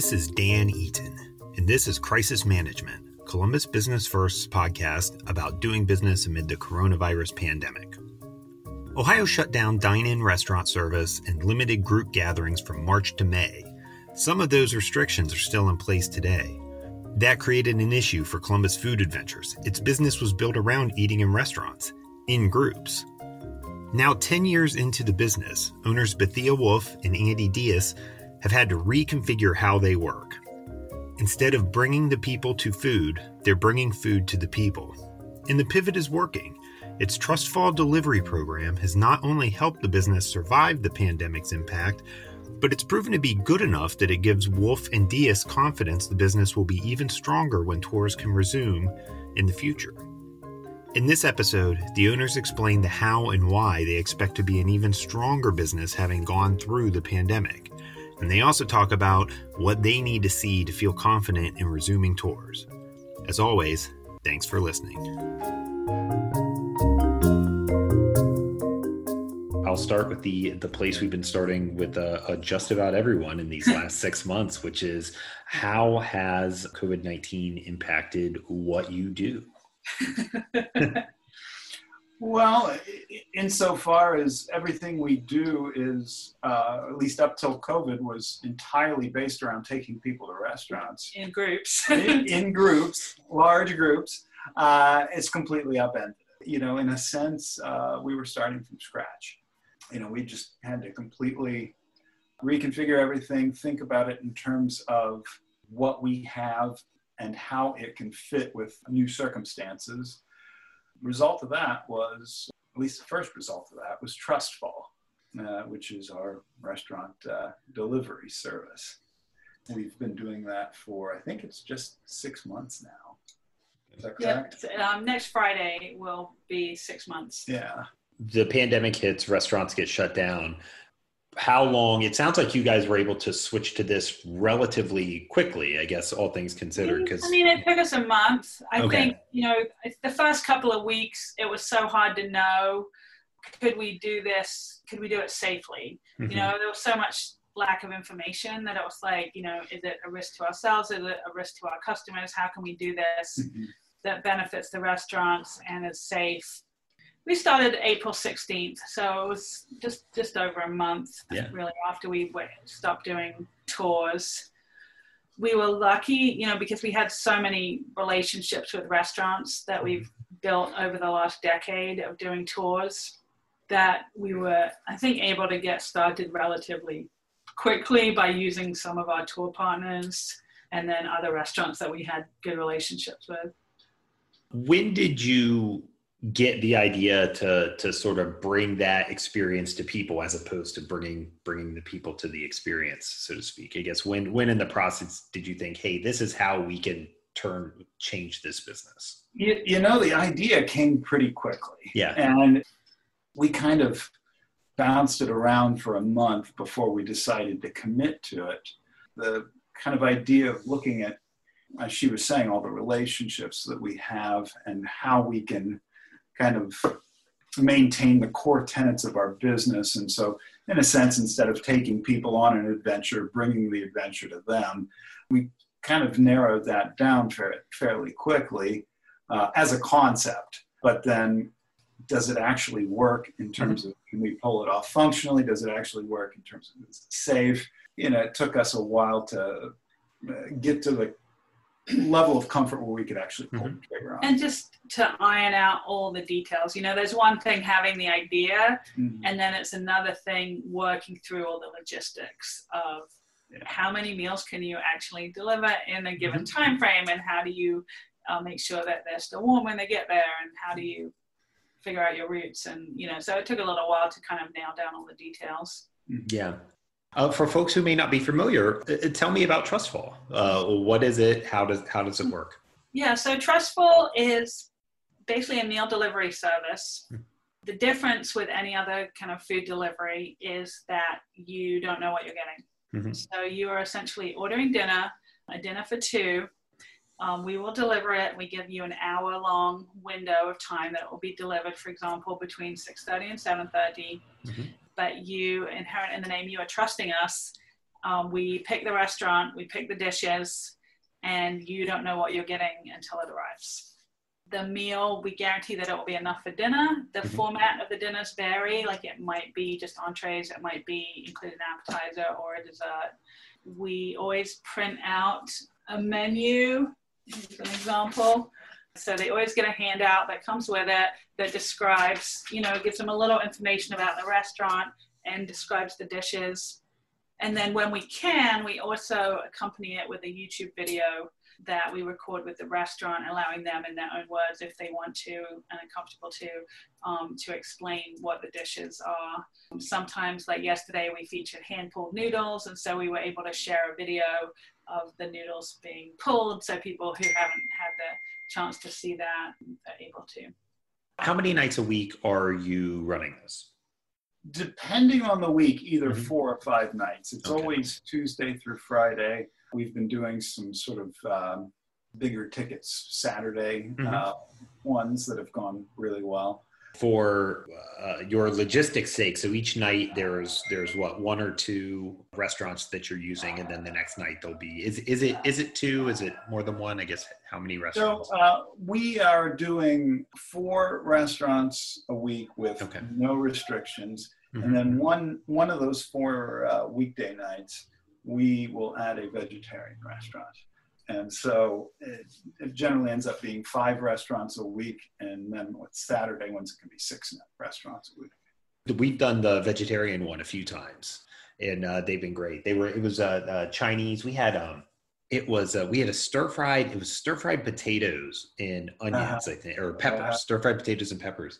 This is Dan Eaton, and this is Crisis Management, Columbus Business First's podcast about doing business amid the coronavirus pandemic. Ohio shut down dine in restaurant service and limited group gatherings from March to May. Some of those restrictions are still in place today. That created an issue for Columbus Food Adventures. Its business was built around eating in restaurants, in groups. Now, 10 years into the business, owners Bethia Woolf and Andy Dehus have had to reconfigure how they work. Instead of bringing the people to food, they're bringing food to the people. And the pivot is working. Its Trust Fall delivery program has not only helped the business survive the pandemic's impact, but it's proven to be good enough that it gives Woolf and Dehus confidence the business will be even stronger when tours can resume in the future. In this episode, the owners explain the how and why they expect to be an even stronger business having gone through the pandemic. And they also talk about what they need to see to feel confident in resuming tours. As always, thanks for listening. I'll start with the the place we've been starting with uh, uh, just about everyone in these last six months, which is how has COVID nineteen impacted what you do? well, insofar as everything we do is, uh, at least up till COVID, was entirely based around taking people to restaurants in groups, in, in, groups, large groups, uh, it's completely upended. You know, in a sense, uh, we were starting from scratch. You know, we just had to completely reconfigure everything, think about it in terms of what we have and how it can fit with new circumstances. Result of that was, at least the first result of that, was Trust Fall, uh, which is our restaurant uh, delivery service. We've been doing that for, I think it's just six months now. Is that correct? Yep. Um, next Friday will be six months. Yeah. The pandemic hits, restaurants get shut down how long it sounds like you guys were able to switch to this relatively quickly i guess all things considered because i mean it took us a month i okay. think you know the first couple of weeks it was so hard to know could we do this could we do it safely mm-hmm. you know there was so much lack of information that it was like you know is it a risk to ourselves is it a risk to our customers how can we do this mm-hmm. that benefits the restaurants and is safe we started April 16th, so it was just just over a month yeah. really after we stopped doing tours. We were lucky, you know, because we had so many relationships with restaurants that we've built over the last decade of doing tours that we were, I think, able to get started relatively quickly by using some of our tour partners and then other restaurants that we had good relationships with. When did you get the idea to to sort of bring that experience to people as opposed to bringing bringing the people to the experience so to speak. I guess when when in the process did you think hey this is how we can turn change this business you, you know the idea came pretty quickly. Yeah. And we kind of bounced it around for a month before we decided to commit to it. The kind of idea of looking at as she was saying all the relationships that we have and how we can kind of maintain the core tenets of our business. And so, in a sense, instead of taking people on an adventure, bringing the adventure to them, we kind of narrowed that down fairly quickly uh, as a concept. But then, does it actually work in terms of can we pull it off functionally? Does it actually work in terms of is it safe? You know, it took us a while to uh, get to the level of comfort where we could actually pull mm-hmm. the trigger on. And just to iron out all the details, you know, there's one thing having the idea, mm-hmm. and then it's another thing working through all the logistics of yeah. how many meals can you actually deliver in a given mm-hmm. time frame, and how do you uh, make sure that they're still warm when they get there, and how do you figure out your routes, and you know, so it took a little while to kind of nail down all the details. Mm-hmm. Yeah, uh, for folks who may not be familiar, uh, uh, tell me about Trust Fall. Uh, what is it? How does how does it work? Yeah, so Trust Fall is basically a meal delivery service. Hmm. The difference with any other kind of food delivery is that you don't know what you're getting. Mm-hmm. So you are essentially ordering dinner, a dinner for two. Um, we will deliver it. We give you an hour long window of time that it will be delivered, for example, between 6.30 and 7.30. Mm-hmm but you inherent in the name, you are trusting us Um, we pick the restaurant, we pick the dishes, and you don't know what you're getting until it arrives the meal, we guarantee that it will be enough for dinner. The mm-hmm. format of the dinners vary, like it might be just entrees, it might be include an appetizer or a dessert. We always print out a menu, an example. So they always get a handout that comes with it that describes, you know, gives them a little information about the restaurant and describes the dishes. And then when we can, we also accompany it with a YouTube video that we record with the restaurant, allowing them in their own words, if they want to and are comfortable to, um, to explain what the dishes are. Sometimes, like yesterday, we featured hand pulled noodles, and so we were able to share a video of the noodles being pulled, so people who haven't had the chance to see that are able to. How many nights a week are you running this? Depending on the week, either mm-hmm. four or five nights. It's okay. always Tuesday through Friday. We've been doing some sort of um, bigger tickets Saturday mm-hmm. uh, ones that have gone really well. For uh, your logistics sake, so each night there's there's what one or two restaurants that you're using, and then the next night there'll be is is it is it two? Is it more than one? I guess how many restaurants? So uh, we are doing four restaurants a week with okay. no restrictions, mm-hmm. and then one one of those four uh, weekday nights we will add a vegetarian restaurant. And so it, it, generally ends up being five restaurants a week, and then with Saturday ones, it can be six restaurants a week. We've done the vegetarian one a few times, and uh, they've been great. They were it was uh, uh, Chinese. We had um, it was uh, we had a stir fried. It was stir fried potatoes and onions, uh-huh. I think, or peppers, uh-huh. stir fried potatoes and peppers.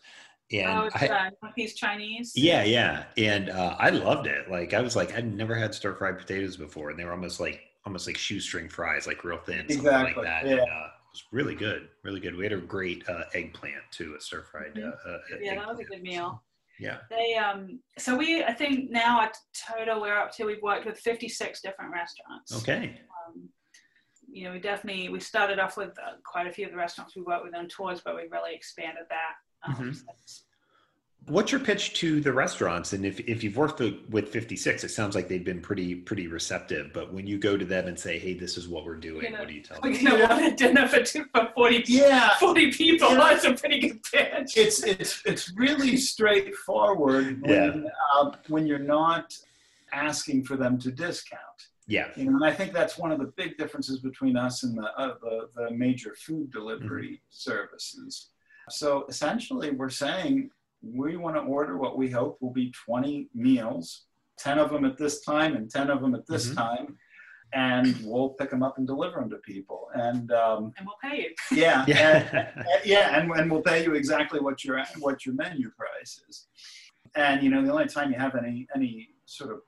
And oh, it's, I, uh, he's Chinese. Yeah, yeah, and uh, I loved it. Like I was like, I'd never had stir fried potatoes before, and they were almost like almost like shoestring fries, like real thin, exactly. like that. Yeah. And, uh, it was really good, really good. We had a great uh, eggplant too, a stir fried. Mm-hmm. Uh, uh, yeah, that was a good meal. Yeah. They um. So we, I think now at total we're up to we've worked with 56 different restaurants. Okay. Um, you know, we definitely we started off with uh, quite a few of the restaurants we worked with on tours, but we really expanded that um, mm-hmm. What's your pitch to the restaurants? And if, if you've worked with 56, it sounds like they've been pretty pretty receptive. But when you go to them and say, "Hey, this is what we're doing," you know, what do you tell them? You know, yeah. want a dinner for, two, for 40, yeah. 40 people. Yeah. That's a pretty good pitch. It's it's it's really straightforward when, yeah. uh, when you're not asking for them to discount. Yeah. You know, and I think that's one of the big differences between us and the uh, the, the major food delivery mm-hmm. services. So essentially, we're saying we want to order what we hope will be 20 meals, 10 of them at this time and 10 of them at this mm-hmm. time. And we'll pick them up and deliver them to people. And, um, and we'll pay you. Yeah. yeah. and, yeah. And, and we'll pay you exactly what your, what your menu price is. And, you know, the only time you have any, any sort of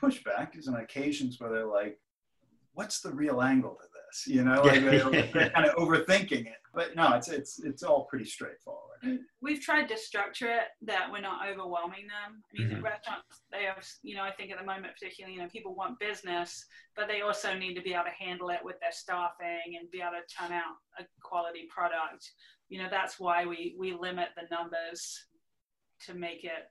pushback is on occasions where they're like, what's the real angle to this? You know, like they're, they're kind of overthinking it. But no, it's, it's, it's all pretty straightforward we've tried to structure it that we're not overwhelming them. I mean, mm-hmm. restaurants, they have, you know, I think at the moment, particularly, you know, people want business, but they also need to be able to handle it with their staffing and be able to turn out a quality product. You know, that's why we, we limit the numbers to make it,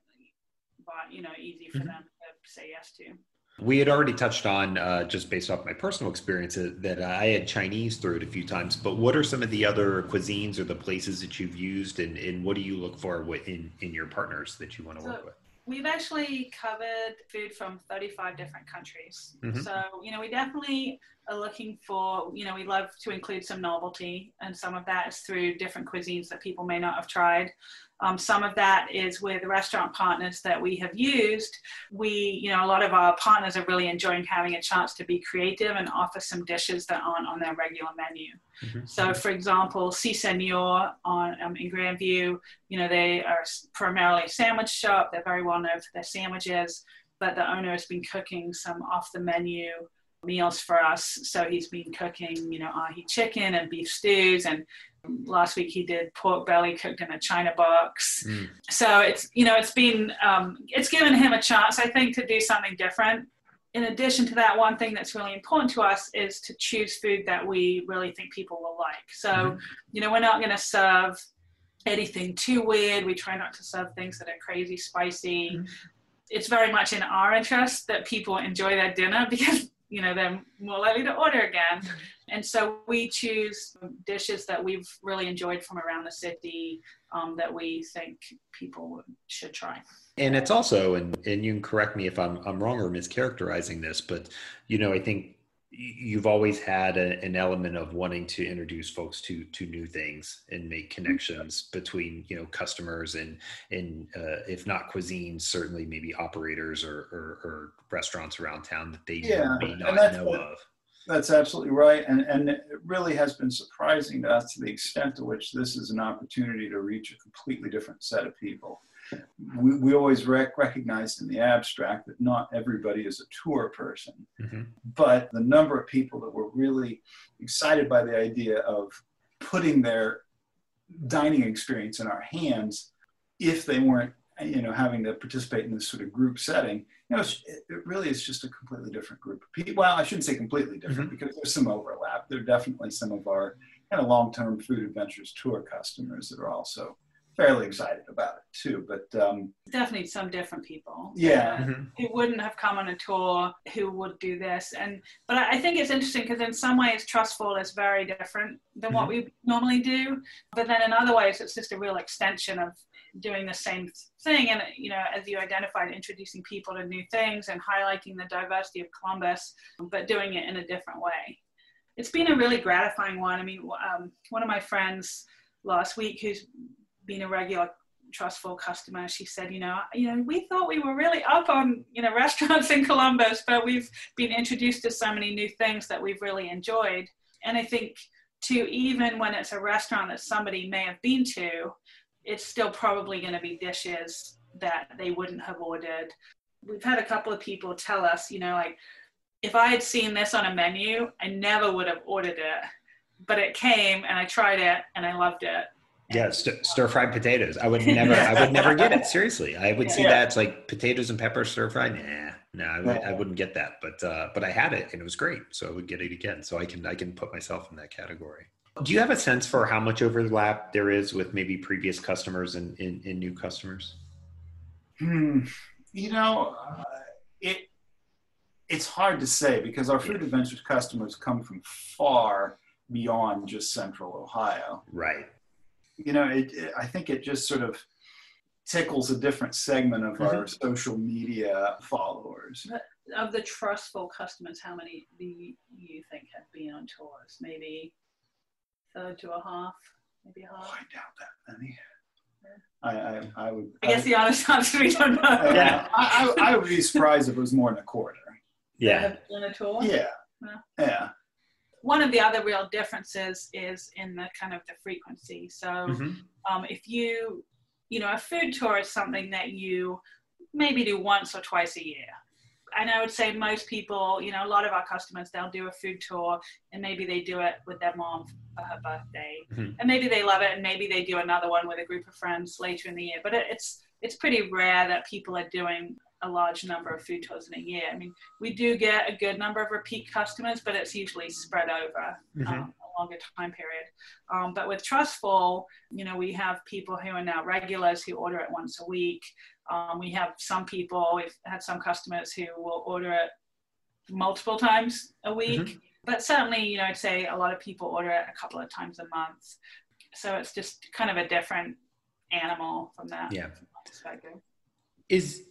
but you know, easy for mm-hmm. them to say yes to. We had already touched on, uh, just based off my personal experience, uh, that I had Chinese through it a few times. But what are some of the other cuisines or the places that you've used, and, and what do you look for in, in your partners that you want to so, work with? We've actually covered food from 35 different countries. Mm-hmm. So, you know, we definitely are looking for, you know, we love to include some novelty, and some of that is through different cuisines that people may not have tried. Um, some of that is with restaurant partners that we have used. We, you know, a lot of our partners are really enjoying having a chance to be creative and offer some dishes that aren't on their regular menu. Mm-hmm. So, for example, Si Senor on um, in Grandview, you know, they are primarily a sandwich shop. They're very well known for their sandwiches, but the owner has been cooking some off the menu meals for us. So he's been cooking, you know, ahi chicken and beef stews and last week he did pork belly cooked in a china box mm. so it's you know it's been um, it's given him a chance i think to do something different in addition to that one thing that's really important to us is to choose food that we really think people will like so mm-hmm. you know we're not going to serve anything too weird we try not to serve things that are crazy spicy mm-hmm. it's very much in our interest that people enjoy their dinner because you know they're more likely to order again. And so we choose dishes that we've really enjoyed from around the city um, that we think people should try. And it's also and and you can correct me if i'm i'm wrong or mischaracterizing this but you know i think you've always had a, an element of wanting to introduce folks to to new things and make mm-hmm. connections between you know customers and and uh, if not cuisines certainly maybe operators or, or, or restaurants around town that they yeah, may not know of that's absolutely right and and it really has been surprising to us to the extent to which this is an opportunity to reach a completely different set of people we, we always rec- recognized in the abstract that not everybody is a tour person, mm-hmm. but the number of people that were really excited by the idea of putting their dining experience in our hands, if they weren't, you know, having to participate in this sort of group setting, you know, it really is just a completely different group of people. Well, I shouldn't say completely different mm-hmm. because there's some overlap. There are definitely some of our kind of long-term food adventures tour customers that are also fairly excited about it too. But um, definitely some different people. Yeah, uh, mm-hmm. who wouldn't have come on a tour who would do this. And but I think it's interesting because in some ways Trust Fall is very different than mm-hmm. what we normally do. But then in other ways it's just a real extension of doing the same thing and you know as you identified introducing people to new things and highlighting the diversity of columbus but doing it in a different way it's been a really gratifying one i mean um, one of my friends last week who's been a regular Trust Fall customer. She said you know you know we thought we were really up on you know restaurants in columbus but we've been introduced to so many new things that we've really enjoyed. And i think too even when it's a restaurant that somebody may have been to it's still probably going to be dishes that they wouldn't have ordered. We've had a couple of people tell us you know like if i had seen this on a menu i never would have ordered it. But it came and i tried it and i loved it yeah, st- stir fried potatoes. I would never, I would never get it. Seriously, I would see yeah. that it's like potatoes and pepper stir fried. Nah, no, nah, I, would, I wouldn't get that. But uh, but I had it and it was great, so I would get it again. So I can I can put myself in that category. Do you have a sense for how much overlap there is with maybe previous customers and, and, and new customers? Hmm. You know, uh, it it's hard to say because our food adventures customers come from far beyond just central Ohio. Right you know, it, it, I think it just sort of tickles a different segment of mm-hmm. our social media followers. But of the Trust Fall customers, how many do you think have been on tours? Maybe third to a half, maybe a half. Oh, I doubt that many. I, I, I, would. I guess I, the honest answer we don't know. Yeah, I, I, would be surprised if it was more than a quarter. Yeah. On a tour. Yeah. Yeah. yeah one of the other real differences is in the kind of the frequency. So mm-hmm. um, if you, you know, a food tour is something that you maybe do once or twice a year. And I would say most people, you know, a lot of our customers, they'll do a food tour and maybe they do it with their mom for her birthday. Mm-hmm. And maybe they love it and maybe they do another one with a group of friends later in the year. But it, it's it's pretty rare that people are doing a large number of food tours in a year. I mean, we do get a good number of repeat customers, but it's usually spread over mm-hmm. um, a longer time period. Um, but with Trust Fall, you know, we have people who are now regulars who order it once a week. Um, we have some people, we've had some customers who will order it multiple times a week. Mm-hmm. But certainly, you know, I'd say a lot of people order it a couple of times a month. So it's just kind of a different animal from that yeah. perspective. Is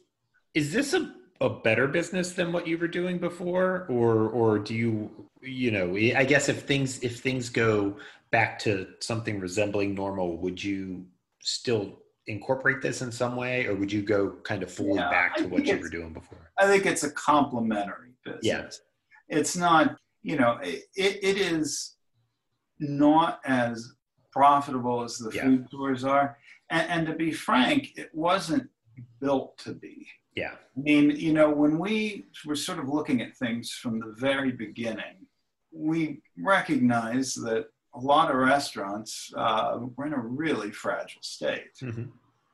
is this a, a better business than what you were doing before? Or or do you you know i guess if things if things go back to something resembling normal would you still incorporate this in some way? Or would you go kind of fully yeah, back to what you were doing before? I think it's a complementary business. Yeah. it's not you know it, it is not as profitable as the yeah. food tours are. And, and to be frank it wasn't built to be yeah. I mean, you know, when we were sort of looking at things from the very beginning, we recognized that a lot of restaurants uh, were in a really fragile state. Mm-hmm.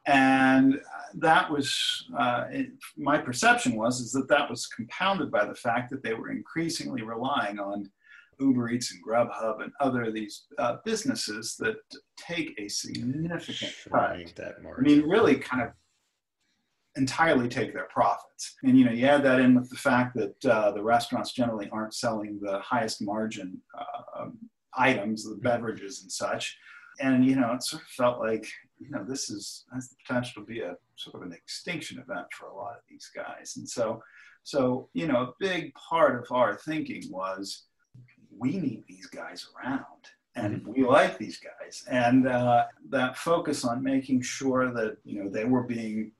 And that was, uh, it, my perception was, is that that was compounded by the fact that they were increasingly relying on Uber Eats and Grubhub and other of these uh, businesses that take a significant cut. I mean, really kind of entirely take their profits. And you know, you add that in with the fact that uh, the restaurants generally aren't selling the highest margin uh, um, items, the beverages and such. And you know, it sort of felt like you know this is has the potential to be a sort of an extinction event for a lot of these guys. And so, so you know, a big part of our thinking was we need these guys around and mm-hmm. we like these guys and uh, that focus on making sure that you know they were being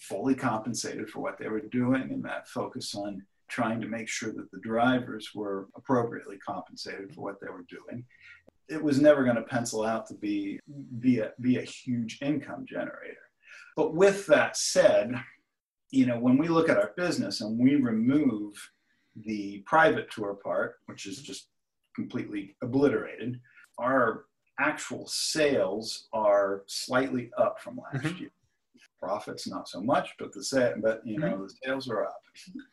fully compensated for what they were doing and that focus on trying to make sure that the drivers were appropriately compensated for what they were doing. It was never going to pencil out to be be a, be a huge income generator. But with that said you know when we look at our business and we remove the private tour part which is just completely obliterated our actual sales are slightly up from last mm-hmm. year profits not so much, but the set, but you know, mm-hmm. the sales are up.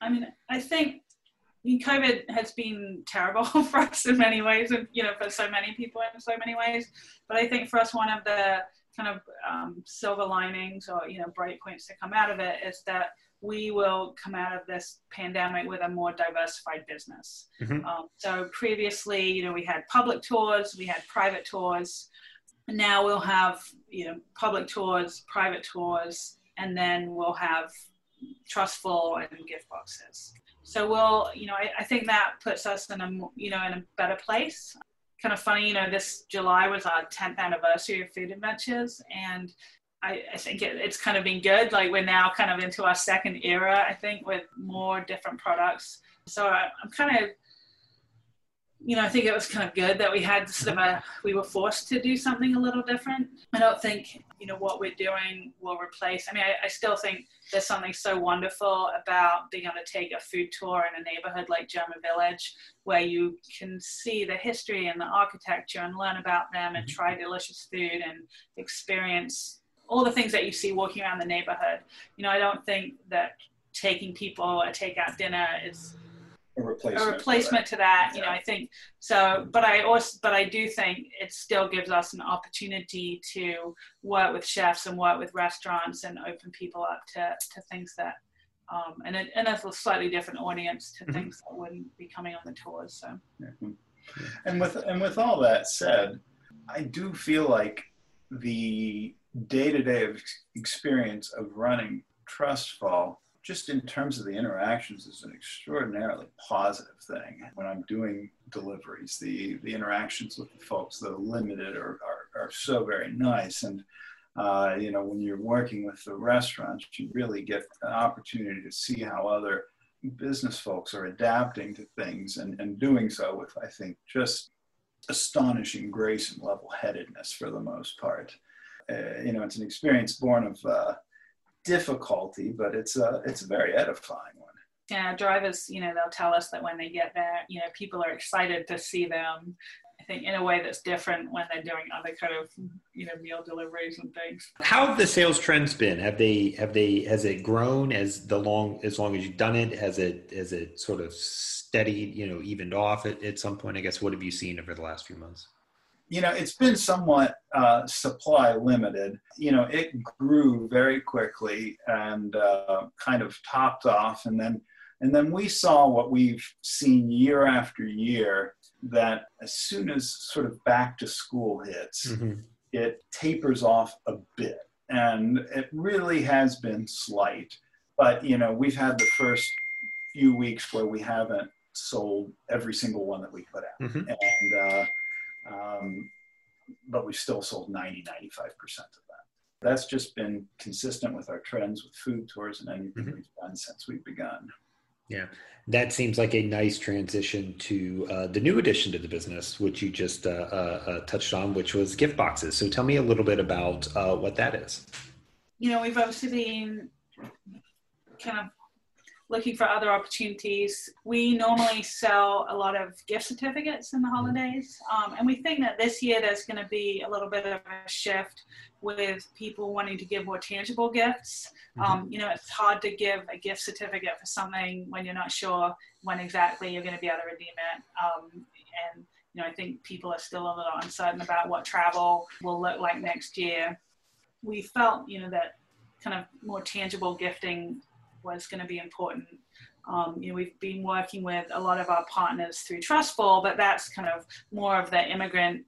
I mean, I think I mean, COVID has been terrible for us in many ways, and you know, for so many people in so many ways. But I think for us, one of the kind of um, silver linings or you know bright points to come out of it is that we will come out of this pandemic with a more diversified business. Mm-hmm. Um, so previously, you know, we had public tours, we had private tours, now we'll have you know public tours, private tours, and then we'll have Trust Fall and gift boxes. So we'll you know I, I think that puts us in a you know in a better place. Kind of funny, you know, this July was our 10th anniversary of Food Adventures, and I, I, think it, it's kind of been good. Like we're now kind of into our second era, I think, with more different products. So I, I'm kind of you know, I think it was kind of good that we had sort of a, we were forced to do something a little different. I don't think, you know, what we're doing will replace, I mean, I, I still think there's something so wonderful about being able to take a food tour in a neighborhood like German Village, where you can see the history and the architecture and learn about them and mm-hmm. try delicious food and experience all the things that you see walking around the neighborhood. You know, I don't think that taking people a takeout dinner is a replacement, a replacement to that. You know, I think so. But I also, but I do think it still gives us an opportunity to work with chefs and work with restaurants and open people up to to things that. Um, and, it, and a slightly different audience to mm-hmm. things that wouldn't be coming on the tours. So, mm-hmm. and with and with all that said, I do feel like the day to day experience of running Trust Fall just in terms of the interactions is an extraordinarily positive thing. When i'm doing deliveries the the interactions with the folks that are limited are, are, are so very nice. And uh, you know when you're working with the restaurants you really get an opportunity to see how other business folks are adapting to things and, and doing so with i think just astonishing grace and level-headedness for the most part. Uh, you know it's an experience born of uh, difficulty, but it's a it's a very edifying one. Yeah, drivers, you know, they'll tell us that when they get there, you know, people are excited to see them. I think in a way that's different when they're doing other kind of, you know, meal deliveries and things. How have the sales trends been? Have they have they has it grown as the long as long as you've done it? Has it has it sort of steadied, you know, evened off at, at some point? I guess what have you seen over the last few months? You know, it's been somewhat uh, supply limited. You know, it grew very quickly and uh, kind of topped off, and then and then we saw what we've seen year after year that as soon as sort of back to school hits, mm-hmm. it tapers off a bit, and it really has been slight. But you know, we've had the first few weeks where we haven't sold every single one that we put out, mm-hmm. and. Uh, um, but we've still sold 90, 95% of that. That's just been consistent with our trends with food tours and anything mm-hmm. we've done since we've begun. Yeah, that seems like a nice transition to uh, the new addition to the business, which you just uh, uh, uh touched on, which was gift boxes. So tell me a little bit about uh, what that is. You know, we've obviously been kind of looking for other opportunities. We normally sell a lot of gift certificates in the mm-hmm. holidays, um, and we think that this year there's going to be a little bit of a shift with people wanting to give more tangible gifts. Mm-hmm. Um, you know, it's hard to give a gift certificate for something when you're not sure when exactly you're going to be able to redeem it. Um, and you know, I think people are still a little uncertain about what travel will look like next year. We felt, you know, that kind of more tangible gifting was going to be important. Um, you know, we've been working with a lot of our partners through Trust Fall, but that's kind of more of the immigrant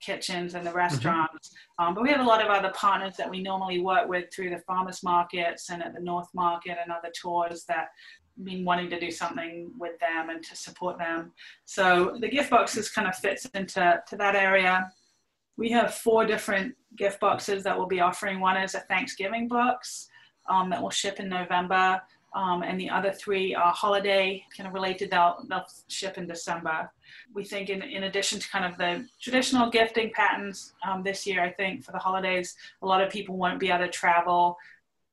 kitchens and the mm-hmm. restaurants. Mm-hmm. Um, but we have a lot of other partners that we normally work with through the farmers markets and at the North Market and other tours that been wanting to do something with them and to support them. So the gift boxes kind of fits into to that area. We have four different gift boxes that we'll be offering. One is a Thanksgiving box um, that will ship in November. Um, and the other three are holiday kind of related. They'll, they'll ship in December. We think, in, in addition to kind of the traditional gifting patterns um, this year, I think for the holidays, a lot of people won't be able to travel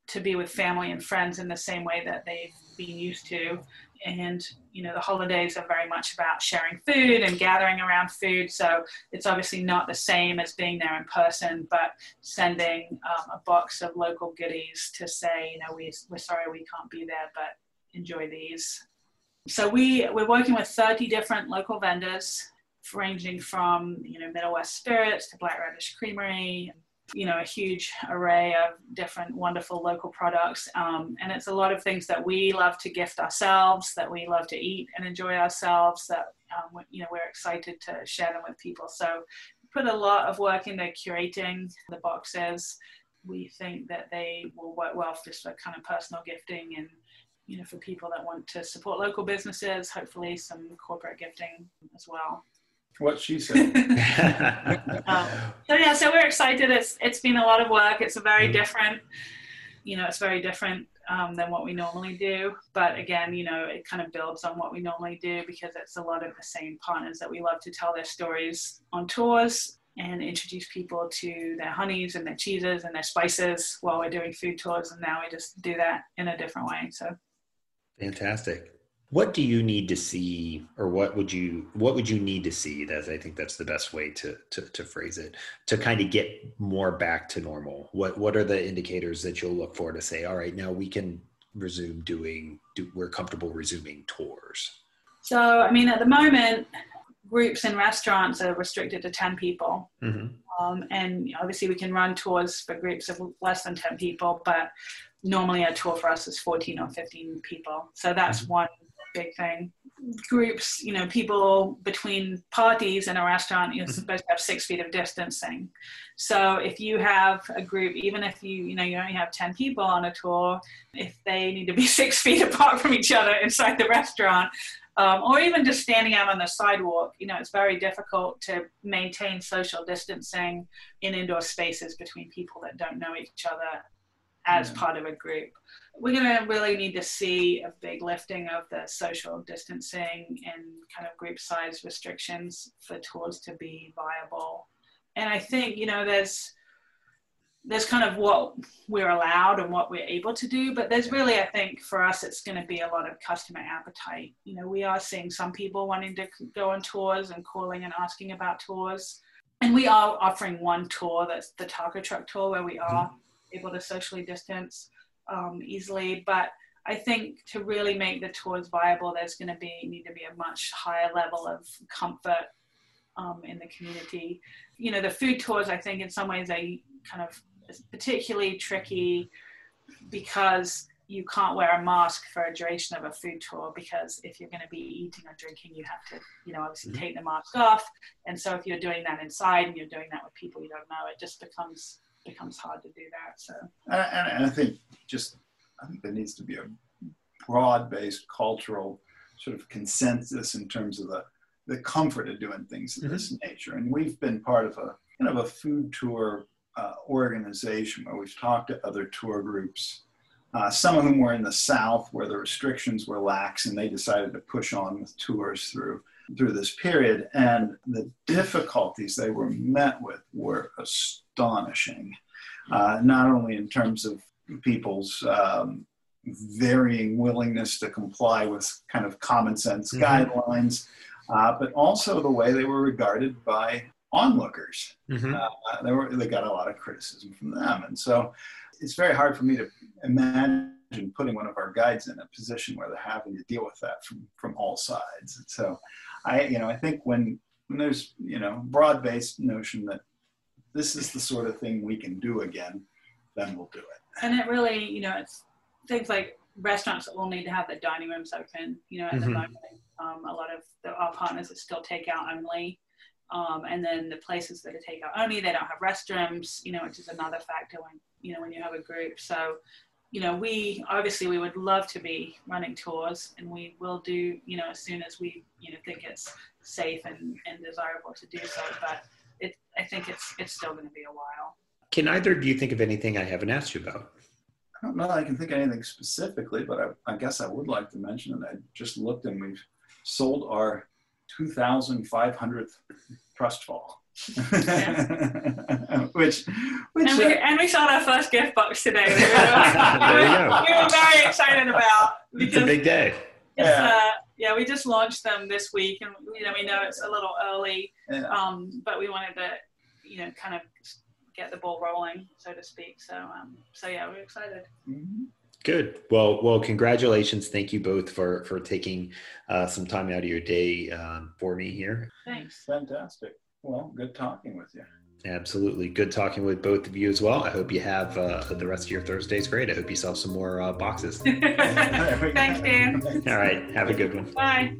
to be with family and friends in the same way that they've been used to. And, you know, the holidays are very much about sharing food and gathering around food. So it's obviously not the same as being there in person, but sending um, a box of local goodies to say, you know, we, we're sorry we can't be there, but enjoy these. So we, we're working with 30 different local vendors, ranging from, you know, Middle West Spirits to Black Radish Creamery, you know a huge array of different wonderful local products. Um, and it's a lot of things that we love to gift ourselves that we love to eat and enjoy ourselves that um, you know we're excited to share them with people. So put a lot of work into curating the boxes. We think that they will work well for just for kind of personal gifting and you know for people that want to support local businesses hopefully some corporate gifting as well what she said. um, so yeah, so we're excited. It's it's been a lot of work. It's a very different, you know, it's very different um, than what we normally do. But again, you know, it kind of builds on what we normally do because it's a lot of the same partners that we love to tell their stories on tours and introduce people to their honeys and their cheeses and their spices while we're doing food tours. And now we just do that in a different way. So fantastic what do you need to see or what would you what would you need to see? That i think that's the best way to, to to phrase it to kind of get more back to normal. What what are the indicators that you'll look for to say all right now we can resume doing do, we're comfortable resuming tours so i mean at the moment groups in restaurants are restricted to 10 people. Mm-hmm. um, and obviously we can run tours for groups of less than 10 people but normally a tour for us is 14 or 15 people. So that's mm-hmm. one big thing. Groups, you know, people between parties in a restaurant, you're mm-hmm. supposed to have six feet of distancing. So if you have a group, even if you, you know, you only have 10 people on a tour, if they need to be six feet apart from each other inside the restaurant, um, or even just standing out on the sidewalk, you know, it's very difficult to maintain social distancing in indoor spaces between people that don't know each other as yeah. part of a group we're going to really need to see a big lifting of the social distancing and kind of group size restrictions for tours to be viable. And I think, you know, there's there's kind of what we're allowed and what we're able to do, but there's really, I think, for us, it's going to be a lot of customer appetite. You know, we are seeing some people wanting to go on tours and calling and asking about tours. And we are offering one tour that's the taco truck tour where we are mm-hmm. able to socially distance um, easily. But I think to really make the tours viable, there's going to be need to be a much higher level of comfort um, in the community. You know, the food tours, I think, in some ways, are kind of particularly tricky because you can't wear a mask for a duration of a food tour because if you're going to be eating or drinking, you have to, you know, obviously mm-hmm. take the mask off. And so if you're doing that inside and you're doing that with people you don't know, it just becomes becomes hard to do that. So, and, and I think just I think there needs to be a broad-based cultural sort of consensus in terms of the the comfort of doing things of mm-hmm. this nature. And we've been part of a kind of a food tour uh, organization where we've talked to other tour groups. Uh, some of whom were in the South where the restrictions were lax and they decided to push on with tours through through this period. And the difficulties they were met with were astonishing, uh, not only in terms of people's um, varying willingness to comply with kind of common sense mm-hmm. guidelines, uh, but also the way they were regarded by onlookers. Mm-hmm. Uh, they, were, they got a lot of criticism from them. And so it's very hard for me to imagine putting one of our guides in a position where they're having to deal with that from, from all sides. And so I, you know, I think when, when there's, you know, broad-based notion that this is the sort of thing we can do again, then we'll do it. and it really, you know, it's things like restaurants that will need to have the dining rooms open. You know, at mm-hmm. the moment, um, a lot of the, our partners are still takeout only. Um, and then the places that are takeout only, they don't have restrooms, you know, which is another factor when, you know, when you have a group. So, you know, we obviously we would love to be running tours and we will do, you know, as soon as we, you know, think it's safe and, and desirable to do so. But it, I think it's, it's still going to be a while. Can either do you think of anything I haven't asked you about? I don't know I can think of anything specifically, but I, I guess I would like to mention that I just looked and we've sold our 2,500th trust fall. which, which and, we, uh, and we sold our first gift box today. We were, we were very excited about because it's a big day. yeah. Uh, yeah, we just launched them this week, and you know we know it's a little early, yeah. um, but we wanted to, you know, kind of get the ball rolling, so to speak. So, um, so yeah, we're excited. Mm-hmm. Good. Well, well, congratulations. Thank you both for for taking uh, some time out of your day um, for me here. Thanks. Fantastic. Well, good talking with you. Absolutely. Good talking with both of you as well. I hope you have uh, the rest of your Thursdays great. I hope you sell some more uh, boxes. Thanks, Dan. All right. Have a good one. Bye.